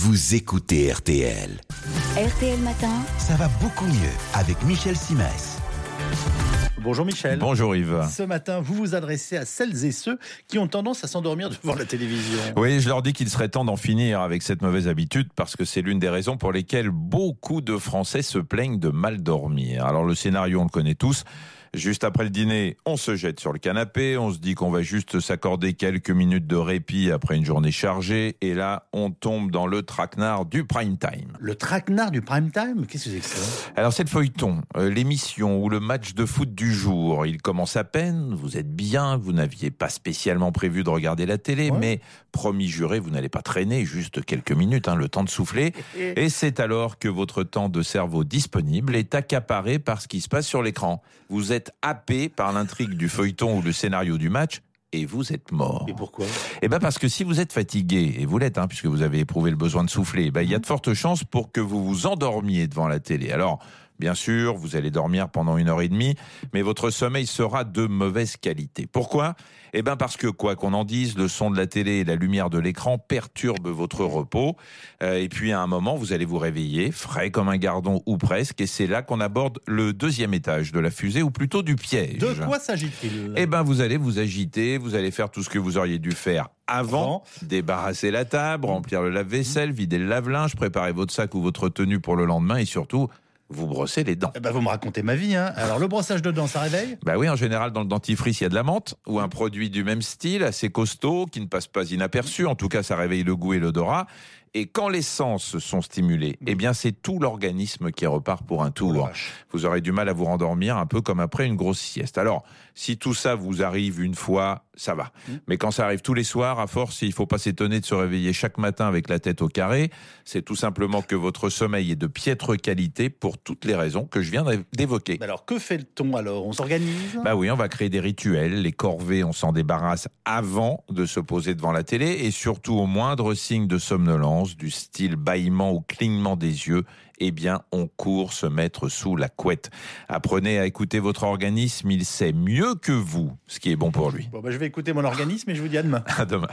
vous écoutez RTL. RTL Matin, Ça va beaucoup mieux avec Michel Simès. Bonjour Michel. Bonjour Yves. Ce matin, vous vous adressez à celles et ceux qui ont tendance à s'endormir devant la télévision. Oui, je leur dis qu'il serait temps d'en finir avec cette mauvaise habitude parce que c'est l'une des raisons pour lesquelles beaucoup de Français se plaignent de mal dormir. Alors le scénario, on le connaît tous. Juste après le dîner, on se jette sur le canapé, on se dit qu'on va juste s'accorder quelques minutes de répit après une journée chargée, et là, on tombe dans le traquenard du prime time. Le traquenard du prime time, qu'est-ce que c'est que ça? Alors c'est le feuilleton, euh, l'émission ou le match de foot du jour. Il commence à peine, vous êtes bien, vous n'aviez pas spécialement prévu de regarder la télé, Ouais. mais promis juré, vous n'allez pas traîner juste quelques minutes, hein, le temps de souffler. Et c'est alors que votre temps de cerveau disponible est accaparé par ce qui se passe sur l'écran. Vous êtes happé par l'intrigue du feuilleton ou le scénario du match. Et vous êtes mort. Et pourquoi? Eh ben parce que si vous êtes fatigué, et vous l'êtes, hein, puisque vous avez éprouvé le besoin de souffler, ben il y a de fortes chances pour que vous vous endormiez devant la télé. Alors, bien sûr, vous allez dormir pendant une heure et demie, mais votre sommeil sera de mauvaise qualité. Pourquoi? Eh ben parce que quoi qu'on en dise, le son de la télé et la lumière de l'écran perturbent votre repos. Euh, et puis à un moment, vous allez vous réveiller, frais comme un gardon ou presque, et c'est là qu'on aborde le deuxième étage de la fusée, ou plutôt du piège. De quoi s'agit-il? Eh ben, vous allez vous agiter, vous allez faire tout ce que vous auriez dû faire avant, Avant. débarrasser la table, remplir le lave-vaisselle, vider le lave-linge, préparer votre sac ou votre tenue pour le lendemain et surtout vous brosser les dents. Ben, Vous me racontez ma vie. Hein. Alors, le brossage de dents, ça réveille? Bah oui, en général, dans le dentifrice, il y a de la menthe ou un produit du même style, assez costaud, qui ne passe pas inaperçu. En tout cas, ça réveille le goût et l'odorat. Et quand les sens sont stimulés, eh bien, c'est tout l'organisme qui repart pour un Oh tour. vache. Vous aurez du mal à vous rendormir, un peu comme après une grosse sieste. Alors, si tout ça vous arrive une fois, ça va. Mais quand ça arrive tous les soirs, à force, il faut pas s'étonner de se réveiller chaque matin avec la tête au carré. C'est tout simplement que votre sommeil est de piètre qualité pour toutes les raisons que je viens d'évoquer. Alors, que fait-on alors? On s'organise? Bah oui, on va créer des rituels. Les corvées, on s'en débarrasse avant de se poser devant la télé et surtout au moindre signe de somnolence, du style bâillement ou clignement des yeux, eh bien, on court se mettre sous la couette. Apprenez à écouter votre organisme, il sait mieux que vous ce qui est bon pour lui. Bon, ben, Je vais écouter mon organisme et je vous dis à demain. À demain.